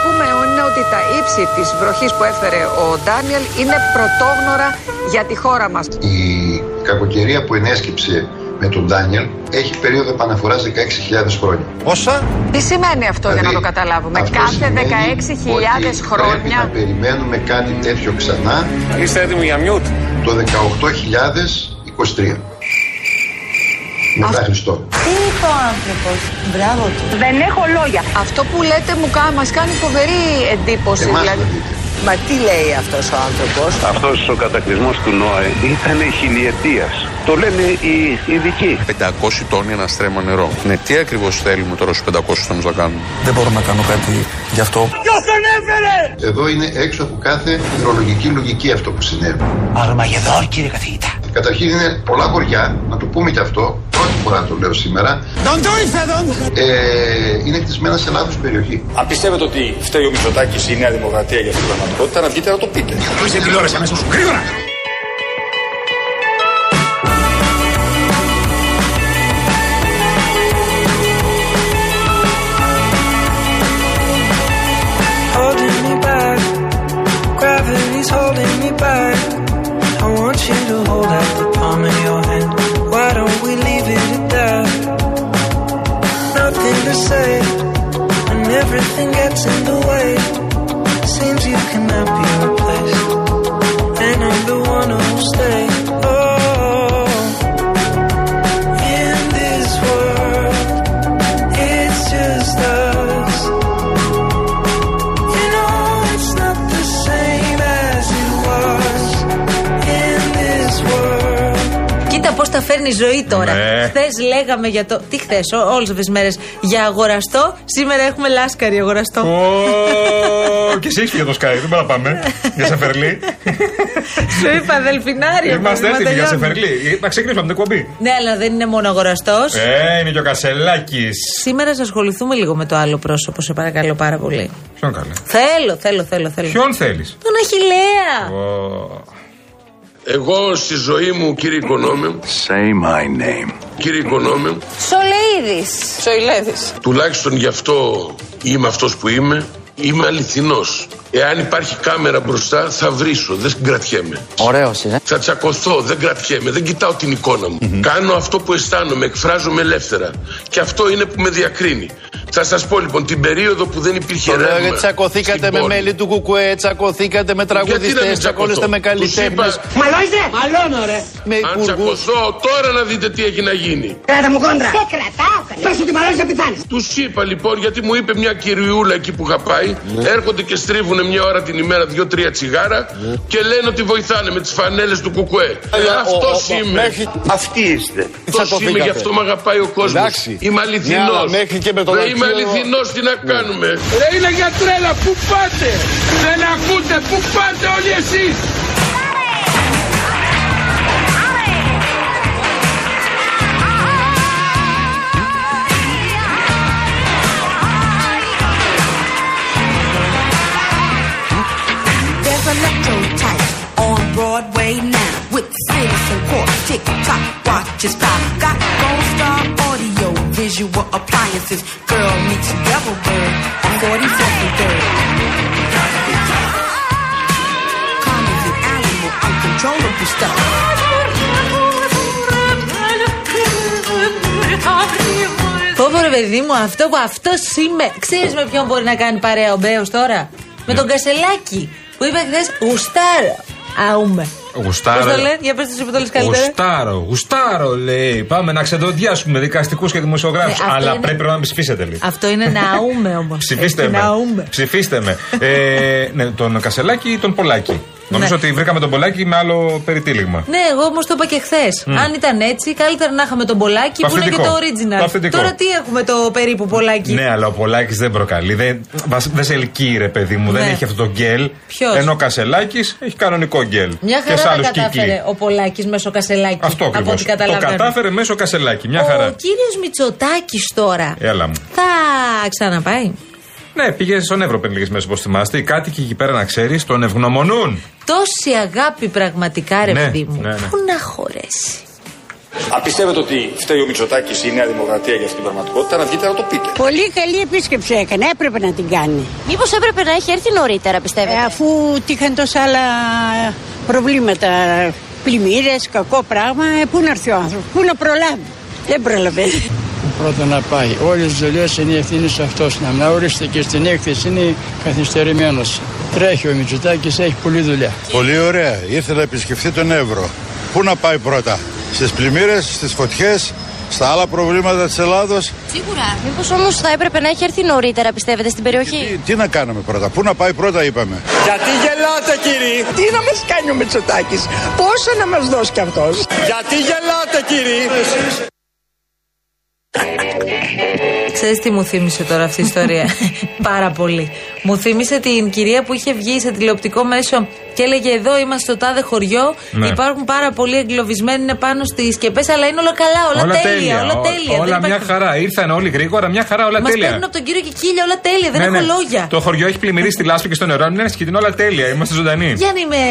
ακούμε είναι ότι τα ύψη της βροχής που έφερε ο Ντάνιελ είναι πρωτόγνωρα για τη χώρα μας. Η κακοκαιρία που ενέσκυψε με τον Ντάνιελ έχει περίοδο επαναφοράς 16.000 χρόνια. Πόσα; Τι σημαίνει αυτό για να Δηλαδή, το καταλάβουμε; αυτό Κάθε σημαίνει 16.000 ότι Πρέπει να χρόνια. περιμένουμε κάτι τέτοιο ξανά Είστε έτοιμοι για μιούτ; το 18.023. Μετά Χριστό. Τι είπε ο άνθρωπος; Μπράβο του. Δεν έχω λόγια. Αυτό που λέτε μου κα- μας κάνει φοβερή εντύπωση. Εμάς δηλαδή. να δείτε. Μα τι λέει αυτός ο άνθρωπος; Αυτός ο κατακλυσμός του ΝΟΕ ήταν χιλιετίας. Το λένε οι ειδικοί. 500 τόνοι ένα στρέμμα νερό. Ναι, τι ακριβώς θέλουμε τώρα στους 500 τόνους να κάνουμε; Δεν μπορώ να κάνω κάτι γι' αυτό. Εδώ είναι έξω από κάθε ορολογική λογική αυτό που συνέβη. Αρμαγεδόν κύριε καθηγητά. Καταρχήν είναι πολλά χωριά, να το πούμε και αυτό, πρώτη φορά το λέω σήμερα, ε, είναι χτισμένα σε λάθος περιοχή. Αν πιστεύετε ότι φταίει ο Μητσοτάκης ή η Νέα Δημοκρατία για την πραγματικότητα, να βγείτε να το πείτε. Κλείστε την τηλεόραση αμέσως. Γρήγορα. holding me back. Gravity's holding me back. I want you to hold out the to say, and everything gets in the way. Seems you cannot be replaced, and I'm the one who'll stay. Κοίτα πώ τα φέρνει η ζωή τώρα. Ναι. Χθες λέγαμε για το. Τι χθες, όλες αυτές τις μέρες. Για αγοραστό. Σήμερα έχουμε λάσκαρη αγοραστό. Ω, Και εσύ έχεις φύγει το Sky, δεν μπορούμε να πάμε. Για Σεφερλί. Σου είπα, Δελφινάριο. Είμαστε μα έτοιμοι για τελειώνει. Σεφερλί. Να ξεκινήσουμε από την εκπομπή. Ναι, αλλά δεν είναι μόνο αγοραστός. Ε, είναι και ο Κασελάκης. Σήμερα θα ασχοληθούμε λίγο με το άλλο πρόσωπο, σε παρακαλώ πάρα πολύ. Ποιον καλά. Θέλω, θέλω, θέλω. θέλω. Ποιον θέλεις; Τον Αχηλέα. Εγώ στη ζωή μου, κύριε Οικονόμε, Say my name. κύριε Οικονόμε, Σολείδης. Σοηλέδης. τουλάχιστον γι' αυτό είμαι αυτός που είμαι, είμαι αληθινός. Εάν υπάρχει κάμερα μπροστά, θα βρίσω, δεν κρατιέμαι. Ωραίος είναι. Θα τσακωθώ, δεν κρατιέμαι, δεν κοιτάω την εικόνα μου. Κάνω αυτό που αισθάνομαι, εκφράζομαι ελεύθερα. Και αυτό είναι που με διακρίνει. Θα σας πω λοιπόν, την περίοδο που δεν υπήρχε Το λέω ρεύμα γιατί τσακωθήκατε στην με πόλη. μέλη του Κουκουέ, τσακωθήκατε με Γιατί να τραγουδιστές, μην τσακώνεστε τσακωθώ. με Τους καλλιτέχνες. είπα, Μαλώνετε! Μαλώνω ρε! Με Αν υπουργούς. τσακωθώ τώρα να δείτε τι έχει να γίνει. Κράτα μου κόντρα! Σε κρατάω! Πες ότι μαλώνεις να πεθάνεις! Τους είπα λοιπόν, γιατί μου είπε μια κυριούλα εκεί που είχα πάει, έρχονται και στρίβουν μια ώρα την ημέρα δύο-τρία τσιγάρα και λένε ότι βοηθάνε με τις φανέλες του Κουκουέ. Αυτός είμαι. Αυτοί είστε. Αυτός είμαι, γι' αυτό με αγαπάει ο κόσμος. Εντάξει. Είμαι Ναι, αληθινό. αλλά μέχρι και με τον Δεν Είμαι αληθινός, τι ναι. είναι για τρέλα, πού πάτε! Δεν ακούτε, πού πάτε όλοι εσείς! Broadway now with Citizen Court, TikTok visual appliances. Girl meets Devil Bird on 44th and 3rd. Carnival animal, uncontrollable stuff. Πω πω, ρε παιδί μου, αυτό που αυτό είμαι. Ξέρεις με ποιον μπορεί να κάνει παρέα ο Μπέος τώρα; Με τον Κασελάκη που είπε χθες Γουστάρο. Αούμε. Γουστάρο. Πώς το λένε, για πες το που το λες καλύτερα. Γουστάρο, γουστάρο λέει. Πάμε να ξεντοδιάσουμε δικαστικούς και δημοσιογράφους. Ναι, αυτό Αλλά είναι- πρέπει να με ψηφίσετε λίγο. Αυτό είναι να αούμε όμως. Ψηφίστε με. Ψηφίστε με. ε, ναι, τον Κασελάκη ή τον Πολάκη; Νομίζω ότι βρήκαμε τον Πολάκη με άλλο περιτύλιγμα. Ναι, εγώ όμως το είπα και χθες. Αν ήταν έτσι, καλύτερα να είχαμε τον Πολάκη Το που είναι και το αυθεντικό. original. Το αυθεντικό. Τώρα τι έχουμε το περίπου Πολάκη; Ναι, αλλά ο Πολάκης δεν προκαλεί. Δεν, βασ- δεν σε ελκύει, ρε παιδί μου. Δεν Ναι. έχει αυτό το γκέλ. Ποιος; Ενώ ο Κασελάκης έχει κανονικό γκέλ. Μια και σε χαρά άλλους τα κύκλοι. κατάφερε ο Πολάκης μέσω Κασελάκη. Αυτό Από ακριβώς. ό,τι Το καταλαβαίνω. κατάφερε μέσω Κασελάκη. Μια Ο χαρά. κύριος Μητσοτάκης τώρα Έλα μου. θα ξαναπάει. Ναι, πήγε στον Εύρο πριν λίγες μέρες, όπως θυμάστε. Οι κάτοικοι εκεί πέρα να ξέρεις, τον ευγνωμονούν. Τόση αγάπη πραγματικά, ρε Ναι, παιδί μου. ναι, ναι. Πού να χωρέσει. Αν πιστεύετε ότι φταίει ο Μητσοτάκης ή η Νέα Δημοκρατία για αυτή την πραγματικότητα, να βγείτε να το πείτε. Πολύ καλή επίσκεψη έκανε. Έπρεπε να την κάνει. Μήπως έπρεπε να έχει έρθει νωρίτερα, πιστεύετε; Ε, αφού τύχαν τόσα άλλα προβλήματα, πλημμύρες, κακό πράγμα, ε, πού να έρθει ο άνθρωπος, πού να προλάβει; Δεν προλαβαίνει. Πρώτα να πάει. Όλες τις δουλειές είναι η ευθύνης σε αυτός. Να ορίστε και στην έκθεση είναι καθυστερημένος. Τρέχει ο Μητσοτάκης, έχει πολλή δουλειά. Πολύ ωραία. Ήρθε να επισκεφθεί τον Εύρο. Πού να πάει πρώτα, στις πλημμύρες, στις φωτιές, στα άλλα προβλήματα της Ελλάδος; Σίγουρα. Μήπως όμως θα έπρεπε να έχει έρθει νωρίτερα, πιστεύετε, στην περιοχή; Τι, τι να κάνουμε πρώτα, πού να πάει πρώτα, είπαμε. Γιατί γελάτε, κύριε; Τι να μας κάνει ο Μητσοτάκης, πόσο να μας δώσει κι αυτός; Γιατί γελάτε, κύριε; Ξέρεις τι μου θύμισε τώρα αυτή η ιστορία. Πάρα πολύ. Μου θύμισε την κυρία που είχε βγει σε τηλεοπτικό μέσο και έλεγε Εδώ είμαστε στο τάδε χωριό. Ναι. Υπάρχουν πάρα πολλοί εγκλωβισμένοι είναι πάνω στις σκεπέ, αλλά είναι όλα καλά, όλα, τέλεια. Όλα Ό- τέλεια. Όλα Δεν μια υπάρχει- χαρά. Ήρθαν όλοι γρήγορα, μια χαρά, όλα Μας τέλεια. παίρνουν από τον κύριο Κικίλια, όλα τέλεια. Δεν Ναι, έχω ναι. λόγια. Το χωριό έχει πλημμυρίσει στη λάσπη και στο νερό. Είναι σκητή, όλα τέλεια. Είμαστε ζωντανοί. Γιάννη, με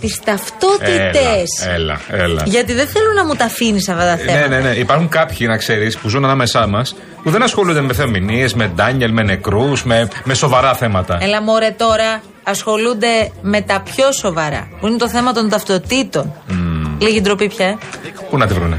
τις ταυτότητες. Έλα, έλα, έλα. Γιατί δεν θέλω να μου τα αφήνεις αυτά τα Ναι, θέματα. ναι, ναι. Υπάρχουν κάποιοι, να ξέρεις, που ζουν ανάμεσά μας, που δεν ασχολούνται με θεομηνίες, με Ντάνιελ, με νεκρούς, με, με σοβαρά θέματα. Έλα μωρέ τώρα ασχολούνται με τα πιο σοβαρά που είναι το θέμα των ταυτοτήτων. Λίγη ντροπή πια. ε. Πού να τη βρουνε.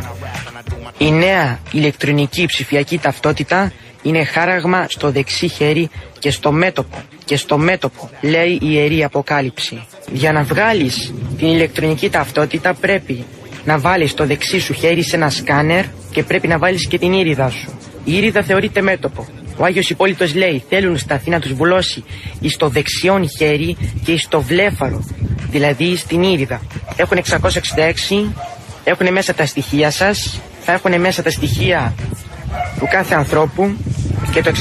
Η νέα ηλεκτρονική ψηφιακή ταυτότητα είναι χάραγμα στο δεξί χέρι και στο μέτωπο. Και στο μέτωπο, λέει η Ιερή Αποκάλυψη. Για να βγάλεις την ηλεκτρονική ταυτότητα πρέπει να βάλεις το δεξί σου χέρι σε ένα σκάνερ και πρέπει να βάλεις και την ήριδα σου. Η ήριδα θεωρείται μέτωπο. Ο Άγιος Υπόλοιπος λέει θέλουν σταθεί να τους βουλώσει εις το δεξιόν χέρι και εις το βλέφαρο, δηλαδή στην ήριδα. Έχουν 666 έχουν μέσα τα στοιχεία σας, θα έχουν μέσα τα στοιχεία του κάθε ανθρώπου και το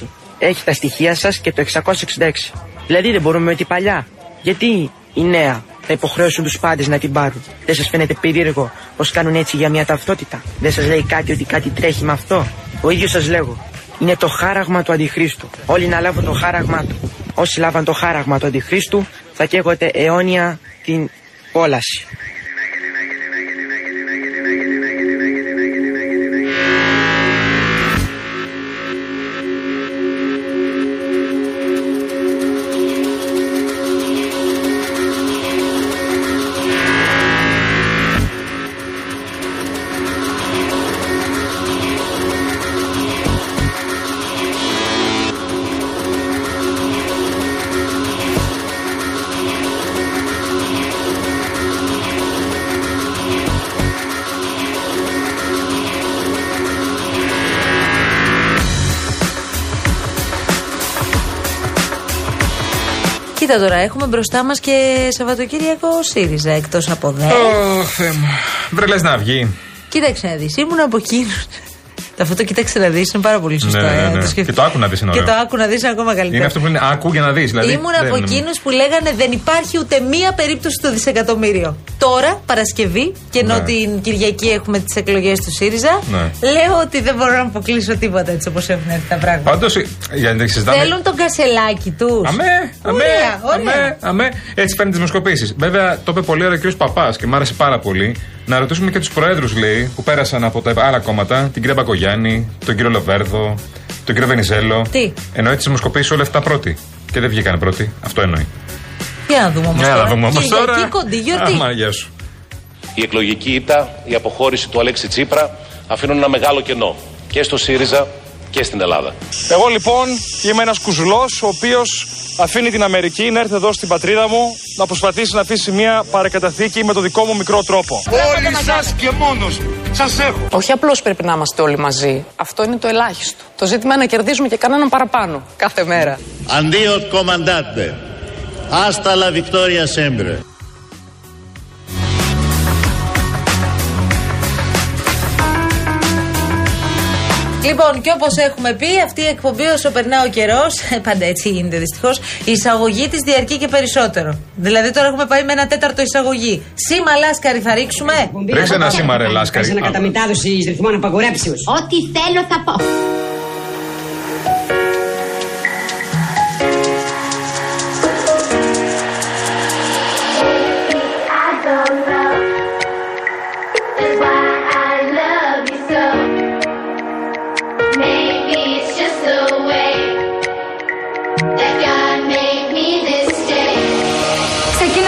666. Έχει τα στοιχεία σας και το 666. Δηλαδή δεν μπορούμε ότι παλιά. Γιατί η νέα θα υποχρεώσουν τους πάντες να την πάρουν; Δεν σας φαίνεται περίεργο πως κάνουν έτσι για μια ταυτότητα; Δεν σας λέει κάτι ότι κάτι τρέχει με αυτό; Ο ίδιος σας λέγω. Είναι το χάραγμα του Αντιχρίστου. Όλοι να λάβουν το χάραγμά του. Όσοι λάβαν το χάραγμα του Αντιχρίστου θα καίγονται αιώνια την κόλαση. Κοίτα τώρα, έχουμε μπροστά μας και Σαββατοκύριακο ΣΥΡΙΖΑ εκτός από δε. Ωχ, Θεέ μου. Βρε λες να βγει. Κοίταξε να δεις, ήμουν από εκείνους. Αυτό το κοίταξε να δεις είναι πάρα πολύ σωστό. Ναι, ναι, ε, ναι. το σκεφτεί. Και το άκου να δεις είναι Και ωραίο. το άκου να δεις ακόμα καλύτερα. Είναι αυτό που είναι άκου για να δεις. Δηλαδή, Ήμουν δεν- από εκείνους που λέγανε δεν υπάρχει ούτε μία περίπτωση στο δισεκατομμύριο. Τώρα, Παρασκευή, και ενώ Ναι. την Κυριακή έχουμε τις εκλογές του ΣΥΡΙΖΑ, Ναι. λέω ότι δεν μπορώ να αποκλείσω τίποτα έτσι όπως έχουν έρθει τα πράγματα. Πάντως, για να συζητάμε. Θέλουν τον κασελάκι τους. Αμέ, αμέ, Ωραία, ωραία. αμέ, αμέ. Έτσι φέρνει τις δημοσκοπήσεις. Βέβαια, το είπε πολύ ωραία ο κ. Παπάς και μ' άρεσε πάρα πολύ. Να ρωτήσουμε και τους προέδρους, λέει, που πέρασαν από τα άλλα κόμματα, την κυρία Μπακογιάννη, τον κύριο Λοβέρδο, τον κύριο Βενιζέλο. Τι; Εννοεί τις δημοσκοπήσεις όλα αυτά πρώτοι. Και δεν βγήκαν πρώτοι. Αυτό εννοεί. Για να δούμε όμως. Για να δούμε όμως Κυριακή τώρα. κοντή γιορτή. Άμα, γεια σου. Η εκλογική ήττα, η αποχώρηση του Αλέξη Τσίπρα αφήνουν ένα μεγάλο κενό και στο ΣΥΡΙΖΑ και στην Ελλάδα. Εγώ λοιπόν είμαι ένας κουζουλός ο οποίος αφήνει την Αμερική να έρθει εδώ στην πατρίδα μου να προσπαθήσει να αφήσει μια παρακαταθήκη με το δικό μου μικρό τρόπο. Όλοι σας και μόνος σας έχω. Όχι απλώς πρέπει να είμαστε όλοι μαζί. Αυτό είναι το ελάχιστο. Το ζήτημα είναι να κερδίζουμε και κανέναν παραπάνω κάθε μέρα. Αντίο comandante. Hasta la victoria sempre. Λοιπόν, και όπως έχουμε πει, αυτή η εκπομπή όσο περνά ο καιρός, πάντα έτσι γίνεται δυστυχώς, η εισαγωγή της διαρκεί και περισσότερο. Δηλαδή τώρα έχουμε πάει με ένα τέταρτο εισαγωγή. Σήμα λάσκαρη θα ρίξουμε. Ρίξε ένα σήμα, ρε Λάσκαρη. Ένα καταμετάδοση ρυθμών απαγορέψεω. Ό,τι θέλω θα πω.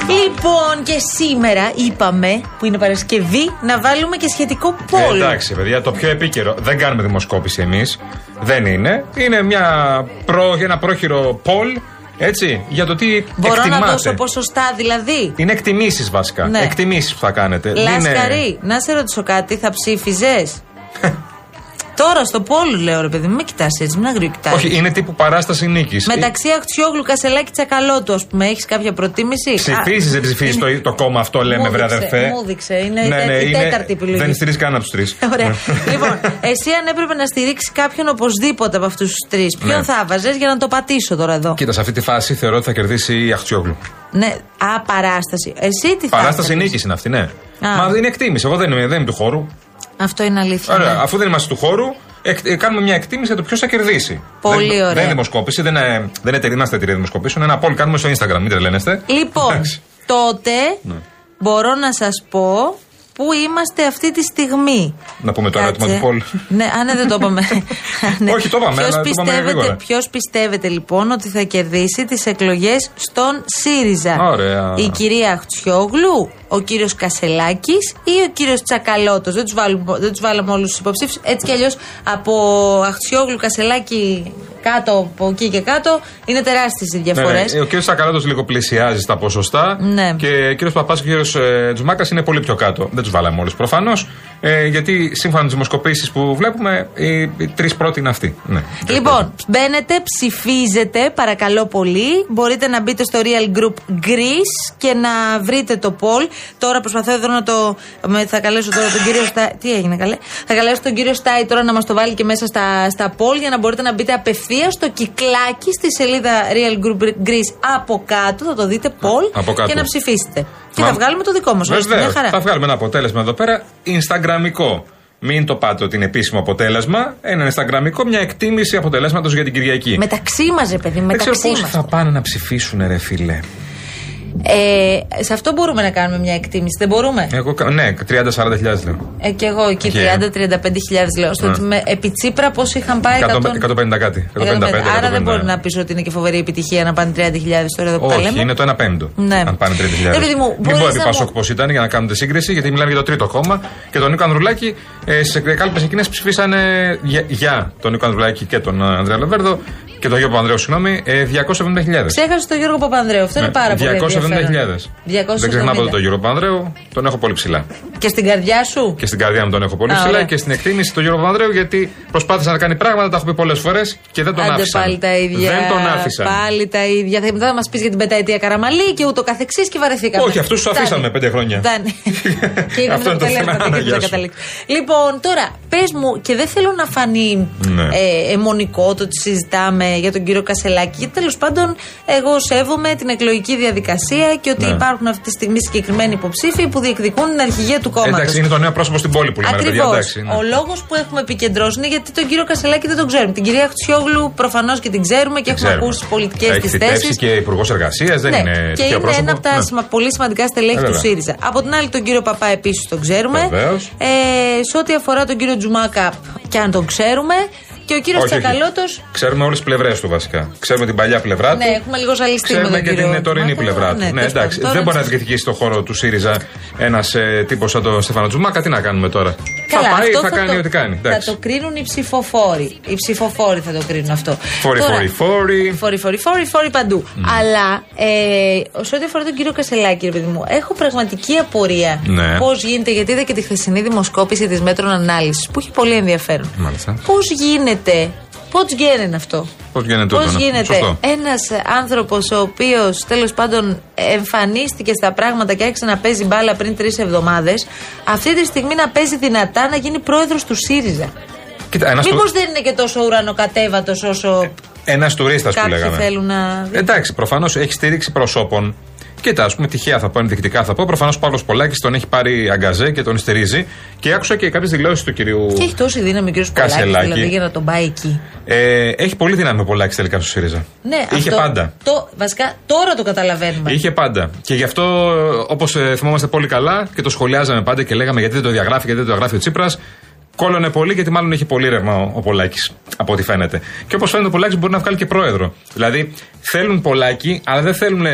Λοιπόν, και σήμερα είπαμε, που είναι Παρασκευή, να βάλουμε και σχετικό Ε, πόλο. εντάξει, παιδιά, το πιο επίκαιρο. Δεν κάνουμε δημοσκόπηση εμείς. Δεν είναι. Είναι μια προ, ένα πρόχειρο poll, έτσι, για το τι Μπορώ εκτιμάτε. να δώσω ποσοστά δηλαδή; Είναι εκτιμήσεις βασικά. Ναι. Εκτιμήσεις που θα κάνετε. Δεν είναι- Λάσκαρη, να σε ρωτήσω κάτι, θα ψήφιζες; Τώρα στο πόλο λέω ρε παιδί, μην με κοιτάς έτσι, μην αγριοκοιτάς. Όχι, είναι τύπου παράσταση νίκης. Μεταξύ Αχτσιόγλου, Κασελάκη, Τσακαλώτου, ας πούμε, έχεις κάποια προτίμηση; Ψηφίζει, δεν ψηφίζει το, το κόμμα αυτό, λέμε, Μου βρε δείξε, αδερφέ. Μου δείξε, είναι Ναι, η, ναι, η είναι- τέταρτη επιλογή. Δεν στηρίζει κανένα από τους τρεις. Ωραία. λοιπόν, εσύ αν έπρεπε να στηρίξει κάποιον οπωσδήποτε από αυτούς τους τρεις, ποιον Ναι. θα βάζες για να το πατήσω τώρα εδώ; Κοίτα, σε αυτή τη φάση θεωρώ ότι θα κερδίσει η Αχτσιόγλου. Ναι, α, παράσταση. Εσύ τι θα Παράσταση ήθελες; νίκης είναι αυτή, ναι. Α. Μα είναι εκτίμηση. Εγώ δεν είμαι, δεν είμαι του χώρου. Αυτό είναι αλήθεια. Ωραία, ναι. αφού δεν είμαστε του χώρου, εκ- ε, κάνουμε μια εκτίμηση για το ποιος θα κερδίσει. Πολύ δεν, ωραία. Δεν είναι δημοσκόπηση, δεν, είναι, δεν είναι, είμαστε εταιρεία δημοσκοπήσεων. Ένα poll κάνουμε στο Instagram, μην τρελαίνεστε. Λοιπόν, Εντάξει. τότε Ναι. μπορώ να σας πω πού είμαστε αυτή τη στιγμή. Να πούμε το ερώτημα Κάτσε. του poll. Ναι, α, ναι, δεν το είπαμε. ναι. Όχι, το είπαμε, αλλά το είπαμε πιστεύετε, γρήγορα. ποιος πιστεύετε λοιπόν ότι θα κερδίσει τις εκλογές στον ΣΥΡΙΖΑ; Ωραία. Η κυρία Αχτσιόγλου, ο κύριος Κασελάκης ή ο κύριος Τσακαλώτος. Δεν τους, βάλουμε, δεν τους βάλαμε όλους τους υποψήφιους. Έτσι κι αλλιώς από Αχτσιόγλου, Κασελάκη κάτω, από εκεί και κάτω, είναι τεράστιες οι διαφορές. Ναι, ναι. Ο κ. Σακαλώτο λίγο πλησιάζει στα ποσοστά. Ναι. Και ο κ. Παπάς και ο κ. ε, Τζουμάκας είναι πολύ πιο κάτω. Δεν τους βάλαμε όλους προφανώς. Ε, γιατί σύμφωνα με τις δημοσκοπήσεις που βλέπουμε, οι, οι τρεις πρώτοι είναι αυτοί. Ναι. Λοιπόν, μπαίνετε, ψηφίζετε, παρακαλώ πολύ. Μπορείτε να μπείτε στο Real Group Greece και να βρείτε το poll. Τώρα προσπαθώ εδώ να το. με- Θα καλέσω τώρα τον κύριο Στάι. Τι έγινε, καλέ; Θα καλέσω τον κύριο Στάι τώρα να μας το βάλει και μέσα στα, στα poll για να μπορείτε να μπείτε απευθείας στο κυκλάκι στη σελίδα Real Group Greece από κάτω. Θα το δείτε poll από κάτω. και να ψηφίσετε. Και Μα- θα βγάλουμε το δικό μας. Βεβαίως, Θα βγάλουμε ένα αποτέλεσμα εδώ πέρα. Instagramικό. Μην το πάτε ότι είναι επίσημο αποτέλεσμα. Ένα Instagramικό, μια εκτίμηση αποτελέσματος για την Κυριακή. Μεταξύ μας, ρε παιδί, Δεν ξέρω μεταξύ πόσοι μας. θα πάνε να ψηφίσουν, ρε φίλε. Ε, σε αυτό μπορούμε να κάνουμε μια εκτίμηση. Δεν μπορούμε; Εγώ, κα- ναι, 30-40 χιλιάδες λέω. Ε, και εγώ εκεί Και- 30-35 λέω. Στο Ναι. ότι με, επί Τσίπρα πώς είχαν πάει 100 100 150 κάτι. 155, 150. Άρα δεν 150. μπορεί να πεις ότι είναι και φοβερή επιτυχία να πάνε 30.000 τώρα εδώ που τα Όχι, λέμε. είναι το 1 πέμπτο. Ναι. Αν πάνε 30.000. Ρε παιδί μου, Μην μπορείς πω να επί μου- Πασόκ πώς ήταν για να κάνετε σύγκριση, γιατί μιλάμε για το τρίτο κόμμα. Και τον Νίκο Ανδρουλάκη ε, στι κάλπες εκείνες ψηφίσανε για, για τον Νίκο Ανδρουλάκη και τον ε, Ανδρέα Λεβέρδο και τον Γιώργο Παπανδρέου, συγγνώμη, ε, 270.000. Ξέχασε τον Γιώργο Παπανδρέου. Αυτό είναι Ναι, πάρα πολύ 270.000. ενδιαφέρον. Δεν ξεχνάω ποτέ τον Γιώργο Παπανδρέου, τον έχω πολύ ψηλά. Και στην καρδιά σου; Και στην καρδιά μου τον έχω πολύ Α, ψηλά ωραία. και στην εκτίμηση τον Γιώργο Παπανδρέου γιατί προσπάθησε να κάνει πράγματα, τα έχω πει πολλές φορές και δεν τον Άντε άφησαν. πάλι τα ίδια. Δεν τον άφησαν. Πάλι τα ίδια. Θα, μετά θα μας πεις για την πενταετία Καραμαλή και ούτω καθεξής και βαρεθήκαμε. Όχι, αυτούς τους αφήσαμε Φτάνει. πέντε χρόνια. Φτάνει. και είδαμε Αυτό το είναι το αποτελέσματα θέμα. και πού Γεια θα σου. καταλήξεις. Λοιπόν, τώρα πες μου, και δεν θέλω να φανεί Ναι. ε, αιμονικό το ότι συζητάμε για τον κύριο Κασελάκη, γιατί τέλος πάντων εγώ σέβομαι την εκλογική διαδικασία και ότι Ναι. υπάρχουν αυτή τη στιγμή συγκεκριμένοι υποψήφοι που διεκδικούν την αρχηγία του κόμματος. Εντάξει, είναι το νέο πρόσωπο στην πόλη που λέμε, ρε παιδιά. Ακριβώς. Εντάξει, ναι. Ο λόγος που έχουμε επικεντρώσει είναι γιατί τον κύριο Κασελάκη δεν τον ξέρουμε. Την κυρία Χτσιόγλου προφανώς και την ξέρουμε και έχουμε Ξέρουμε. ακούσει τις πολιτικές Έχει της θητεύσει θέσεις. και υπουργός εργασίας, δεν Ναι, είναι και τυχαίο είναι πρόσωπο. ένα από τα Ναι. σημα- πολύ σημαντικά στελέχη Ε, του βέβαια. ΣΥΡΙΖΑ. Από την άλλη, τον κύριο Παπά επίσης τον ξέρουμε. Βεβαίως. Ε, σε ό,τι αφορά τον κύριο Τζουμάκα, και αν τον ξέρουμε. Και ο κύριος Όχι, όχι. Τσακαλώτος. Ξέρουμε όλες τις πλευρές του βασικά. Ξέρουμε την παλιά πλευρά του. Ναι, έχουμε λίγο ζαλιστεί με Ξέρουμε τον και κύριο την τωρινή Τζουμάκα. πλευρά του. Ναι, Ναι, τέλος εντάξει. πάντων. Δεν μπορεί να Τώρα διεκδικήσει το χώρο του ΣΥΡΙΖΑ ένας ε, τύπος σαν τον Στέφανο Τζουμάκα. Τι να κάνουμε τώρα; Καλά, θα πάει, αυτό θα, κάνει το, ό,τι κάνει. Θα Εντάξει. το κρίνουν οι ψηφοφόροι. Οι ψηφοφόροι θα το κρίνουν αυτό. Φόροι, Τώρα, φόροι, φόροι. Φόροι, φόροι, φόροι, φόροι παντού. Αλλά ε, σε ό,τι αφορά τον κύριο Κασελάκη, ρε παιδί μου, έχω πραγματική απορία Ναι. πώς γίνεται, γιατί είδα και τη χθεσινή δημοσκόπηση της μέτρων ανάλυσης που έχει πολύ ενδιαφέρον. Μάλιστα. Πώς γίνεται, πώς γίνεται αυτό; Πώς γίνεται Πώς τούτο, ναι. γίνεται; Σωστό. ένας άνθρωπος ο οποίος τέλος πάντων εμφανίστηκε στα πράγματα και άρχισε να παίζει μπάλα πριν τρεις εβδομάδες, αυτή τη στιγμή να παίζει δυνατά να γίνει πρόεδρος του ΣΥΡΙΖΑ. Κοίτα, ένας Μήπως το- δεν είναι και τόσο ουρανοκατέβατος όσο Ένας τουρίστας που Κάποιοι λέγαμε. θέλουν να. Εντάξει, προφανώς έχει στήριξη προσώπων. Κοίτα, ας πούμε, τυχαία θα πω, ενδεικτικά θα πω. Προφανώς ο Παύλος Πολάκης τον έχει πάρει αγκαζέ και τον στηρίζει. Και άκουσα και κάποιες δηλώσεις του κυρίου. Και έχει τόση δύναμη ο κ. Πολάκης Κασελάκη. δηλαδή για να τον πάει εκεί. Ε, έχει πολύ δύναμη ο Πολάκης τελικά στο ΣΥΡΙΖΑ. Ναι, Είχε αυτό, πάντα. Το, βασικά τώρα το καταλαβαίνουμε. Είχε πάντα. Και γι' αυτό, όπως θυμόμαστε πολύ καλά και το σχολιάζαμε πάντα και λέγαμε γιατί δεν το διαγράφει, γιατί δεν το διαγράφει ο Τσίπρας. Κόλλωνε πολύ γιατί μάλλον έχει πολύ ρεύμα ο, ο Πολάκης, από ό,τι φαίνεται. Και όπως φαίνεται, ο Πολάκης μπορεί να βγάλει και πρόεδρο. Δηλαδή θέλουν Πολάκη, αλλά δεν θέλουν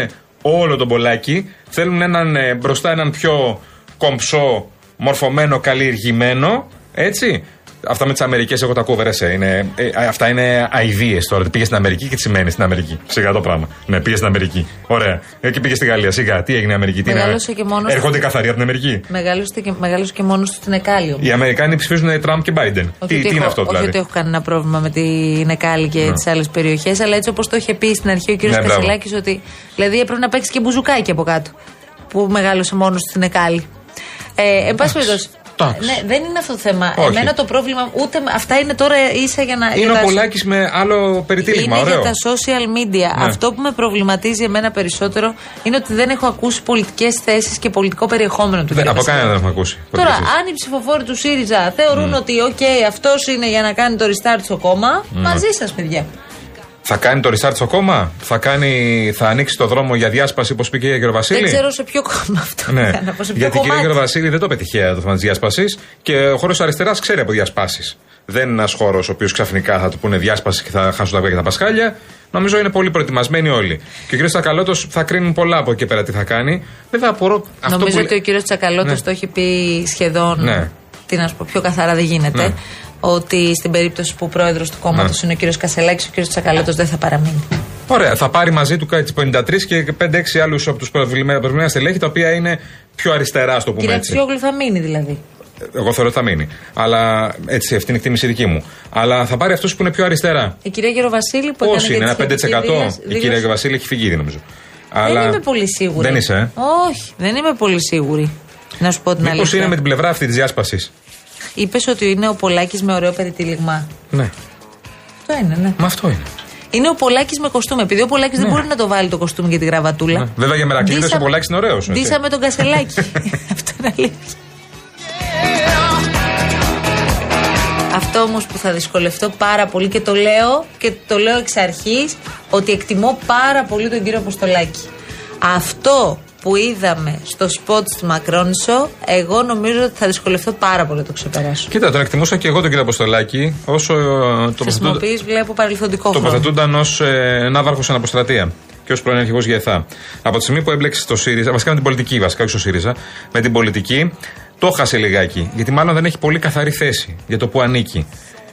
όλο τον Πολάκη. Θέλουν έναν, ε, μπροστά έναν πιο κομψό, μορφωμένο, καλλιεργημένο. Έτσι. Αυτά με τις Αμερικές, εγώ τα ακούω βερεσέ. Είναι, ε, αυτά είναι αειδίε τώρα. Πήγες στην Αμερική και τι σημαίνει στην Αμερική. Σιγά το πράγμα. Ναι, πήγες στην Αμερική. Ωραία. Εκεί πήγες στη Γαλλία. Σιγά. Τι έγινε η Αμερική. Τι είναι, Μεγάλωσε και μόνος Έρχονται του. καθαροί από την Αμερική. Μεγάλωσε και, μεγάλωσε και μόνος του στην Εκάλη. όμως. Οι Αμερικάνοι ψηφίζουν Τραμπ και Biden. Όχι Τι, ότι τι είναι έχω- αυτό δηλαδή; Όχι ότι έχω κανένα πρόβλημα με την Εκάλη και Ναι. τις άλλες περιοχές, αλλά έτσι όπως το είχε πει στην αρχή ο κ. Ναι, μπράβο. Κασελάκης, ότι δηλαδή έπρεπε να παίξει και μπουζουκάκι από κάτω. Που μεγάλωσε μόνος του στην Εκάλη. Ε, εν πάση περιπτώσει. Εντάξει. Ναι, δεν είναι αυτό το θέμα. Όχι. Εμένα το πρόβλημα, ούτε με- αυτά είναι τώρα ίσα για να. για Είναι ο τα- Πολάκης με άλλο περιτύλιγμα. είναι Ωραίο. για τα social media. Ναι. Αυτό που με προβληματίζει εμένα περισσότερο είναι ότι δεν έχω ακούσει πολιτικές θέσεις και πολιτικό περιεχόμενο του Δεν- κ. από Κασελάκη. κανένα δεν έχουμε ακούσει. Τώρα, πολιτικές. αν οι ψηφοφόροι του ΣΥΡΙΖΑ θεωρούν ότι, οκ, αυτός είναι για να κάνει το restart στο κόμμα, Ναι. μαζί σας, παιδιά. Θα κάνει το restart στο κόμμα, θα, κάνει, θα ανοίξει το δρόμο για διάσπαση όπως πήγε η κύριο Βασίλη. Δεν ξέρω σε ποιο κόμμα αυτό. Ναι. να πω σε ποιο Γιατί η κυρία κομμάτι. Γεροβασίλη δεν το πετυχαία το θέμα της διάσπασης και ο χώρος αριστεράς ξέρει από διασπάσεις. Δεν είναι ένας χώρος ο οποίος ξαφνικά θα του πούνε διάσπαση και θα χάσουν τα αυγά και τα πασχάλια. Νομίζω είναι πολύ προετοιμασμένοι όλοι. Και ο κ. Τσακαλώτος θα κρίνουν πολλά από εκεί πέρα τι θα κάνει. Βέβαια απορώ. Αυτό Νομίζω που... ότι ο κύριος Τσακαλώτος Ναι. το έχει πει σχεδόν. Ναι. Τι να σου πω, πιο καθαρά δεν γίνεται. Ναι. Ότι στην περίπτωση που πρόεδρος του κόμματος Ναι. είναι ο κύριος Κασελάκης, ο κύριος Τσακαλώτος δεν θα παραμείνει. Ωραία, θα πάρει μαζί του κάτι 53 και 5-6 άλλους από τους προβλημένα στελέχη τα οποία είναι πιο αριστερά, στο πούμε Κύριε έτσι. Αξιόγλου θα μείνει δηλαδή. Εγώ θεωρώ ότι θα μείνει. Αλλά έτσι, αυτή είναι η εκτίμηση δική μου. Αλλά θα πάρει αυτούς που είναι πιο αριστερά. Η κυρία Γεροβασίλη που Πόσοι είναι, έκανε ένα και τη 5%. σχετική δήλωση- Η κυρία δήλωση- Βασίλη έχει φυγεί ήδη νομίζω. Δεν είμαι πολύ σίγουρη. Δεν είσαι, ε; Όχι, δεν είμαι πολύ σίγουρη. Να σου πω την Μήπως αλήθεια. είναι με την πλευρά αυτή της διάσπασης; Είπες ότι είναι ο Πολάκης με ωραίο περιτύλιγμα. Ναι. Αυτό είναι, ναι. Μα αυτό είναι. Είναι ο Πολάκης με κοστούμι. Επειδή ο Πολάκης δεν μπορεί να το βάλει το κοστούμι και τη γραβατούλα. Ναι. Βέβαια για μερακλείδε ο Ντύσαμε- Πολάκης είναι ωραίος. Ντύσαμε τον Κασελάκη. Αυτό είναι αλήθεια. Αυτό όμως που θα δυσκολευτώ πάρα πολύ και το λέω και το λέω εξ αρχής ότι εκτιμώ πάρα πολύ τον κύριο Αποστολάκη. Αυτό που είδαμε στο σποτ στη Μακρόνισο, εγώ νομίζω ότι θα δυσκολευτώ πάρα πολύ να το ξεπεράσω. Κοίτα, τον εκτιμούσα και εγώ τον κύριο Αποστολάκη όσο ε, τοποθετούντα- Χρησιμοποιείς, βλέπω, παρελθοντικό χρόνο. τοποθετούνταν ως ε, ναύαρχος αναποστρατεία και ως πρώην αρχηγός ΓΕΘΑ. Από τη στιγμή που έμπλεξε στο ΣΥΡΙΖΑ, βασικά με την πολιτική, βασικά όχι στο ΣΥΡΙΖΑ, με την πολιτική, το χάσε λιγάκι. Γιατί μάλλον δεν έχει πολύ καθαρή θέση για το που ανήκει.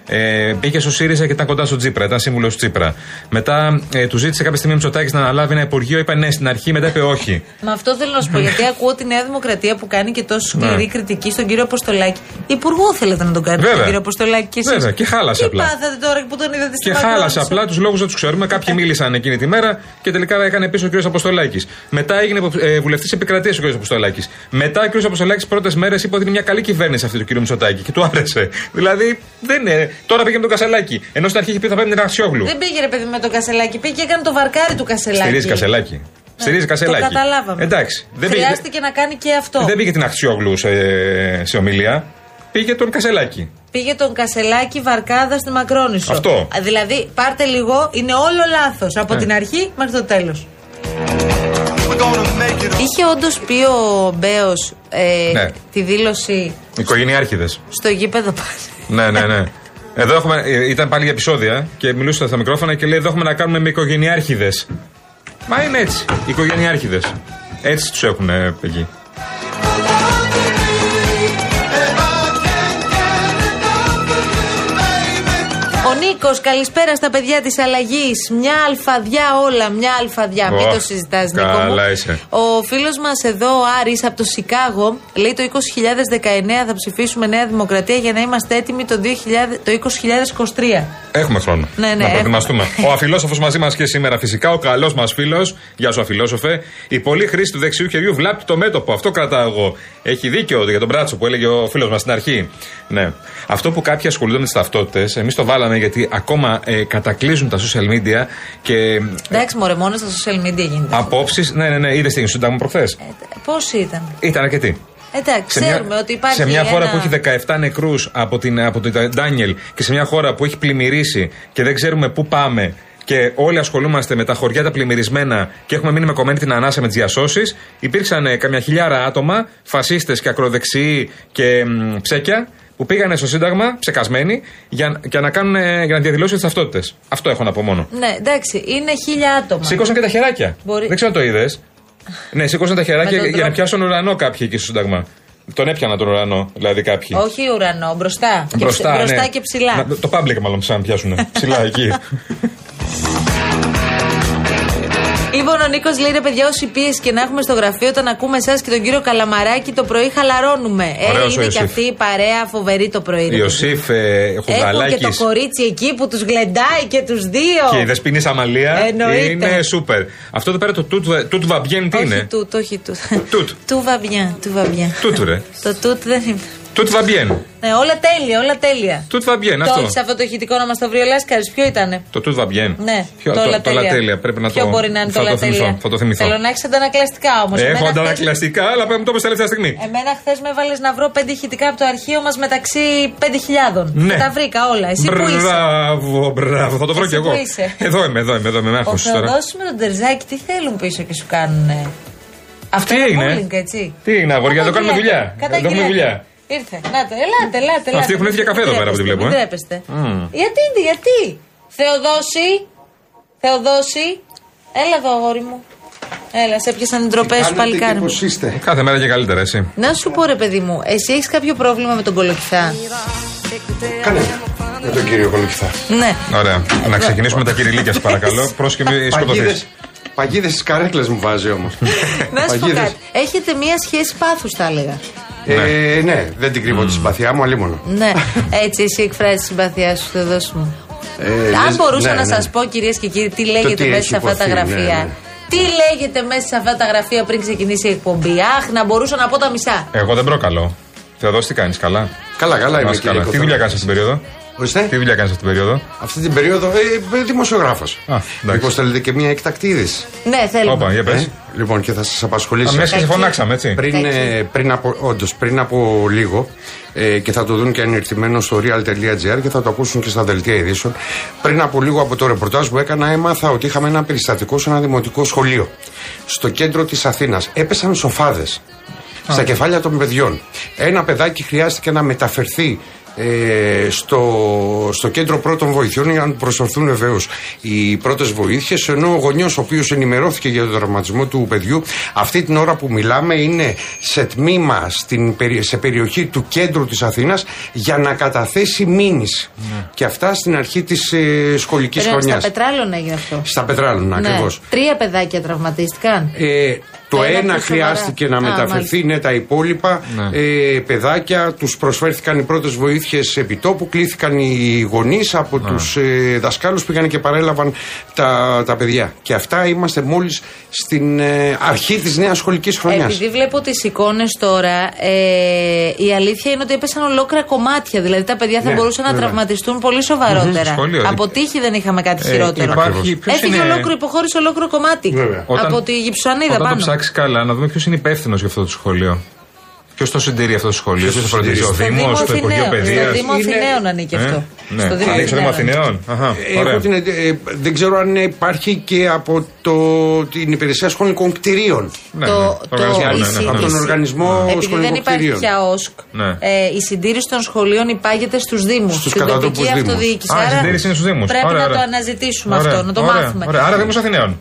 Ε, πήγε στο ΣΥΡΙΖΑ και ήταν κοντά στο Τσίπρα, ήταν σύμβουλος του Τσίπρα. Μετά ε, του ζήτησε κάποια στιγμή ο Μητσοτάκης να αναλάβει ένα υπουργείο, είπε ναι στην αρχή, μετά είπε όχι. Μα αυτό θέλω να σου πω, γιατί ακούω τη Νέα Δημοκρατία που κάνει και τόσο σκληρή Ναι. κριτική στον κύριο Αποστολάκη. Υπουργό θέλετε να τον κάνετε Βέβαια. τον κύριο Αποστολάκη και εσείς; Βέβαια, και χάλασε Τι απλά. πάθατε τώρα που τον είδατε στην Και χάλασε απλά τους λόγους δεν τους ξέρουμε. Κάποιοι μίλησαν εκείνη τη μέρα και τελικά έκανε πίσω ο κ. Αποστολάκης. Μετά έγινε ε, βουλευτής επικρατείας ο κ. Αποστολάκης. Μετά ο κ. Αποστολάκης πρώτες μέρες είπε ότι είναι μια καλή κυβέρνηση αυτή του κ. Μητσοτάκη και του άρεσε. Δηλαδή δεν είναι. Τώρα πήγε με τον Κασελάκη. Ενώ στην αρχή είχε πει θα πάει με την Αξιόγλου. Δεν πήγε ρε παιδί με τον Κασελάκη, πήγε και έκανε το βαρκάρι του Κασελάκη. Στηρίζει Κασελάκη. Στηρίζει Κασελάκη. Το καταλάβαμε. Εντάξει. Δεν πήγε, Χρειάστηκε να κάνει και αυτό. δεν πήγε την Αξιόγλου σε, σε ομιλία. Πήγε τον Κασελάκη. Πήγε τον Κασελάκη βαρκάδα στη Μακρόνισο. Αυτό. Α, Δηλαδή, πάρτε λίγο, είναι όλο λάθος. Από Ναι. την αρχή μέχρι το τέλος. Είχε όντως πει ο Μπέος ε, Ναι. τη δήλωση Οικογενειάρχηδες. στο γήπεδο πάλι. Ναι, ναι, ναι. Εδώ έχουμε, ε, ήταν πάλι για επεισόδια και μιλούσα στα μικρόφωνα και λέει: Εδώ έχουμε να κάνουμε με οικογενειάρχηδες. Μα είναι έτσι. Οικογενειάρχηδες. Έτσι τους έχουν ε, εκεί. Ο Νίκος, καλησπέρα στα παιδιά της αλλαγής. Μια αλφαδιά όλα, μια αλφαδιά. Μην Ωχ, το συζητάς, Νίκο. Μου. καλά είσαι. Ο φίλος μας εδώ, ο Άρης, από το Σικάγο, λέει το 2019 θα ψηφίσουμε Νέα Δημοκρατία για να είμαστε έτοιμοι το, 2000, το 2023. Έχουμε χρόνο Ναι, ναι, να έχουμε. προετοιμαστούμε. ο αφιλόσοφος μαζί μας και σήμερα φυσικά, ο καλός μας φίλος. Γεια σου, αφιλόσοφε. Η πολλή χρήση του δεξιού χεριού βλάπτει το μέτωπο. Αυτό κρατάω εγώ. Έχει δίκιο για τον μπράτσο που έλεγε ο φίλος μας στην αρχή. Ναι. Αυτό που κάποιοι ασχολούνται με τις ταυτότητες, εμείς το βάλαμε γιατί ότι ακόμα ε, κατακλείζουν τα social media και Εντάξει, μωρέ, μόνο στα social media γίνεται. απόψεις. Ναι, ναι, ναι, είδες τι έγινε στο Σύνταγμα προχθέ. Πώς ήταν; Ήταν αρκετοί. Εντάξει, ξέρουμε ότι υπάρχει. σε μια χώρα ένα- που έχει 17 νεκρούς από, την, από τον Ντάνιελ και σε μια χώρα που έχει πλημμυρίσει και δεν ξέρουμε πού πάμε και όλοι ασχολούμαστε με τα χωριά τα πλημμυρισμένα και έχουμε μείνει με κομμένη την ανάσα με τις διασώσεις, υπήρξαν ε, καμιά χιλιάρα άτομα, φασίστες και ακροδεξιοί και μ, ψέκια, που πήγανε στο Σύνταγμα, ψεκασμένοι, για, για, να, κάνουν, ε, για να διαδηλώσουν τις ταυτότητες. Αυτό έχω να πω μόνο. Ναι, εντάξει, είναι χίλια άτομα. Σήκωσαν και τα χεράκια. Μπορεί- Δεν ξέρω αν το είδες. Ναι, σήκωσαν τα χεράκια Με τον για να τρόπο. πιάσουν ουρανό κάποιοι εκεί στο Σύνταγμα. Τον έπιανα τον ουρανό, δηλαδή κάποιοι. Όχι ουρανό, μπροστά. Και Μπροστά, ψ- μπροστά ναι. και ψηλά. Να- το public μάλλον ψάχνουν να πιάσουν. ψηλά εκεί. Λοιπόν, ο Νίκος λέει ρε παιδιά, όση πίεση και να έχουμε στο γραφείο, όταν ακούμε εσάς και τον κύριο Καλαμαράκη το πρωί χαλαρώνουμε. Ωραίος ο ε, είναι και Ιωσήφ. αυτή η παρέα φοβερή το πρωί. ρε παιδιά. Ιωσήφ ε, Έχουν και Χουδαλάκη το κορίτσι εκεί που τους γλεντάει και τους δύο. και η Δεσποινής Αμαλία Εννοείται. είναι σούπερ. Αυτό εδώ πέρα το τούτ, τούτ βαμπιέν τι όχι είναι; τούτ, όχι τούτ. Τούτ. Του βαμπιάν, του βαμπιάν. Τούτ ρε. Το τούτ δεν είναι. Τούτ βαμπιέν. Ναι, όλα τέλεια, όλα τέλεια. Τούτ βαμπιέν, Το αυτό. έχεις αυτό το ηχητικό να μας το βρει ο Λάσκαρης, ποιο ήτανε; Το τούτ βαμπιέν. Ναι, Ποιο- το, όλα το όλα τέλεια. Πρέπει να Ποιο το. μπορεί να είναι θα το όλα θυμηθώ, τέλεια. Θα το θυμηθώ. Θέλω να έχει αντανακλαστικά όμως. Έχω αντανακλαστικά, αλλά πρέπει να το πω τελευταία στιγμή. Εμένα χθες με έβαλες να βρω πέντε ηχητικά από το αρχείο μας μεταξύ 5.000. Ναι. Και τα βρήκα όλα. Εσύ που είσαι; Μπράβο, μπράβο, θα το βρω Εσύ κι εγώ. που είσαι; Εδώ είμαι, εδώ είμαι, εδώ είμαι. Με Ο άγχος τώρα. Θεοδόσης με τον Τερζάκη τι θέλουν πίσω και σου κάνουν. Αυτό Τι είναι είναι; bullying, έτσι. Τι είναι, αγόρια, εδώ κάνουμε δουλειά. Εδώ έχουμε Καταγγελία. δουλειά. Ήρθε. Να το, ελάτε, ελάτε. ελάτε. Αυτοί έχουν έρθει για καφέ εδώ Μην πέρα, από ό,τι τρέπεστε, βλέπω, Μην ε. τρέπεστε. Μμμ. Γιατί, γιατί; Θεοδόση. Θεοδόση. Έλα εδώ, αγόρι μου. Έλα, σε έπιασαν οι ντροπές σου, παλικάρι μου. είστε; Κάθε μέρα και καλύτερα, εσύ. Να σου πω, ρε παιδί μου, εσύ έχεις κάποιο πρόβλημα με τον κολοκυθά; Κάνε με τον κύριο Κολοκυθά. Ναι. Ωραία. Να ξεκινήσουμε τα κυριλίκια, σας παρακαλώ. Πρόσχε μη σκοτωθείς. Παγίδες στις καρέκλες μου βάζει όμως. Να σου πω Παγίδες. κάτι. Έχετε μία σχέση πάθους, θα έλεγα. Ε, ναι, δεν την κρύβω τη συμπαθιά μου, αλλήμωνο. Ναι, έτσι εσύ εκφράζεις τη συμπαθιά σου, Θεοδόση μου. Ε, Αν λες- μπορούσα ναι, να ναι. σας πω, κυρίες και κύριοι, τι λέγεται τι μέσα έχει σε αυτά τα υποθεί, γραφεία. ναι, ναι. Τι λέγεται μέσα σε αυτά τα γραφεία πριν ξεκινήσει η εκπομπή. Αχ, να μπορούσα να πω τα μισά. Εγώ δεν προκαλώ. Θεοδόση, τι κάνεις, καλά; Καλά, καλά Να είμαι είσαι κύριε καλά. Τι Κοθά. δουλειά κάνεις αυτή την περίοδο; Ορίστε. Τι δουλειά κάνεις αυτή την περίοδο; Αυτή την περίοδο, ε, δημοσιογράφος. εντάξει. Μήπω θέλετε και μια εκτακτή είδηση. Ναι, θέλουμε. Όπα, για πες. Ε, λοιπόν, και θα σας απασχολήσει. Α, μέσα και σε φωνάξαμε, έτσι. Πριν, ε, πριν από, όντως, πριν από λίγο ε, και θα το δουν και ανερτημένο στο real.gr και θα το ακούσουν και στα δελτία ειδήσεων. Πριν από λίγο από το ρεπορτάζ που έκανα, έμαθα ότι είχαμε ένα περιστατικό σε ένα δημοτικό σχολείο. Στο κέντρο της Αθήνας. Έπεσαν σοφάδες στα κεφάλια των παιδιών. Ένα παιδάκι χρειάστηκε να μεταφερθεί ε, στο, στο κέντρο πρώτων βοηθειών για να του προσφερθούν βεβαίως οι πρώτες βοήθειες. Ενώ ο γονιός, ο οποίος ενημερώθηκε για τον τραυματισμό του παιδιού, αυτή την ώρα που μιλάμε είναι σε τμήμα στην, περι- σε περιοχή του κέντρου της Αθήνας για να καταθέσει μήνυση. Και αυτά στην αρχή της ε, σχολικής Περίμενε, χρονιάς. Στα πετράλωνα έγινε αυτό. Στα πετράλωνα, Ναι. ακριβώς. Τρία παιδάκια τραυματίστηκαν. Ε, το Το ένα ένα πιο σοβαρά. χρειάστηκε να Α, μεταφερθεί, ναι, τα υπόλοιπα ε, παιδάκια, τους προσφέρθηκαν οι πρώτες βοήθειες επί τόπου, κλήθηκαν οι γονείς από τους ε, δασκάλους πήγαν και παρέλαβαν τα, τα παιδιά. Και αυτά είμαστε μόλις στην ε, αρχή της νέας σχολικής χρονιάς. Επειδή βλέπω τις εικόνες τώρα, ε, η αλήθεια είναι ότι έπεσαν ολόκληρα κομμάτια. Δηλαδή τα παιδιά θα Ναι, μπορούσαν να βέβαια. τραυματιστούν πολύ σοβαρότερα. Μμμ, σχολείο, Από τύχη δεν είχαμε κάτι Ε, χειρότερο. υπάρχει- ποιος Έφυγε είναι- ολόκληρο, υποχώρησε ολόκληρο κομμάτι. Όταν- Από τη γυψανίδα Όταν το πάνω. Ψάξει καλά, να δούμε ποιος είναι υπεύθυνος για αυτό το σχολείο. Ποιος το συντηρεί αυτό το σχολείο, ποιος το φροντίζει, ο Στο Δήμος, Δήμο το Υπουργείο Αθηναίων. Παιδείας. Στο Δήμο Αθηναίων ανήκει αυτό. Ναι, Στο Δήμο ανήκει στο Δήμο Αθηναίων. Αθηναίων. Αχα, Έχω ωραία. την, ε, δεν ξέρω αν υπάρχει και από το, την υπηρεσία σχολικών κτηρίων. Ναι, Το- ναι, το- οργανισμό, ναι, η ναι, συ- ναι. Από τον οργανισμό Επειδή δεν σχολικών υπάρχει κτηρίων. πια ΟΣΚ, Ναι. ε, η συντήρηση των σχολείων υπάγεται στους Δήμους. Στους στην κατατόπους τοπική Δήμους. αυτοδιοίκηση. Α, η Άρα συντήρηση είναι στους Δήμους. Πρέπει Ωραία, να ωραία. το αναζητήσουμε Ωραία, αυτό, να το ωραία, μάθουμε. Ωραία, άρα Δήμος Αθηναίων.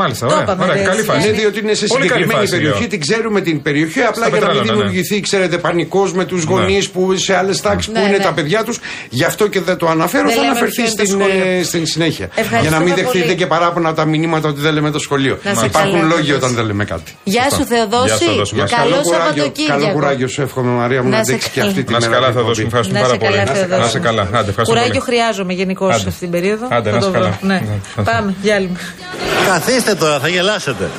Μάλιστα, Το ωραία. είπαμε, ωραία ρε, καλή εσύ. φάση. Ναι, διότι είναι σε Πολύ καλή συγκεκριμένη φάση, περιοχή, λέω. την ξέρουμε την περιοχή. Απλά για να μην πετράλωνα, ναι. δημιουργηθεί, ξέρετε, πανικός με τους γονείς που σε άλλες τάξεις που Ναι, είναι ναι. τα παιδιά τους. Γι' αυτό και δεν το αναφέρω. Δεν θα λέμε αναφερθεί ποιο είναι το στην, σχολείο. ε, στην συνέχεια. Ευχαριστούμε Για να μην πολύ. δεχτείτε και παράπονα τα μηνύματα ότι δεν λέμε το σχολείο. Να σε Υπάρχουν καλά, λόγοι Θεοδόση. όταν δεν λέμε κάτι. Γεια σου Γεια σου, Θεοδόση. Θεοδόση μας. Καλό κουράγιο, καλό Σαββατοκύριακο. κουράγιο σου εύχομαι Μαρία μου να Να σε αντέξει και καλά. αυτή τη Να είσαι μέρα. καλά, την θα δώσουμε. εκπομπή. Ευχαριστούμε Να πάρα σε πολύ. καλά, Θεοδόση. Να είσαι καλά. Άντε, ευχαριστώ Κουράγιο πολύ. χρειάζομαι γενικώ Άντε. σε αυτήν την περίοδο. Άντε, Θα να το είσαι βρω. καλά. Ναι. Ναι. Πάμε, διάλειμμα. Καθίστε τώρα, θα γελάσετε.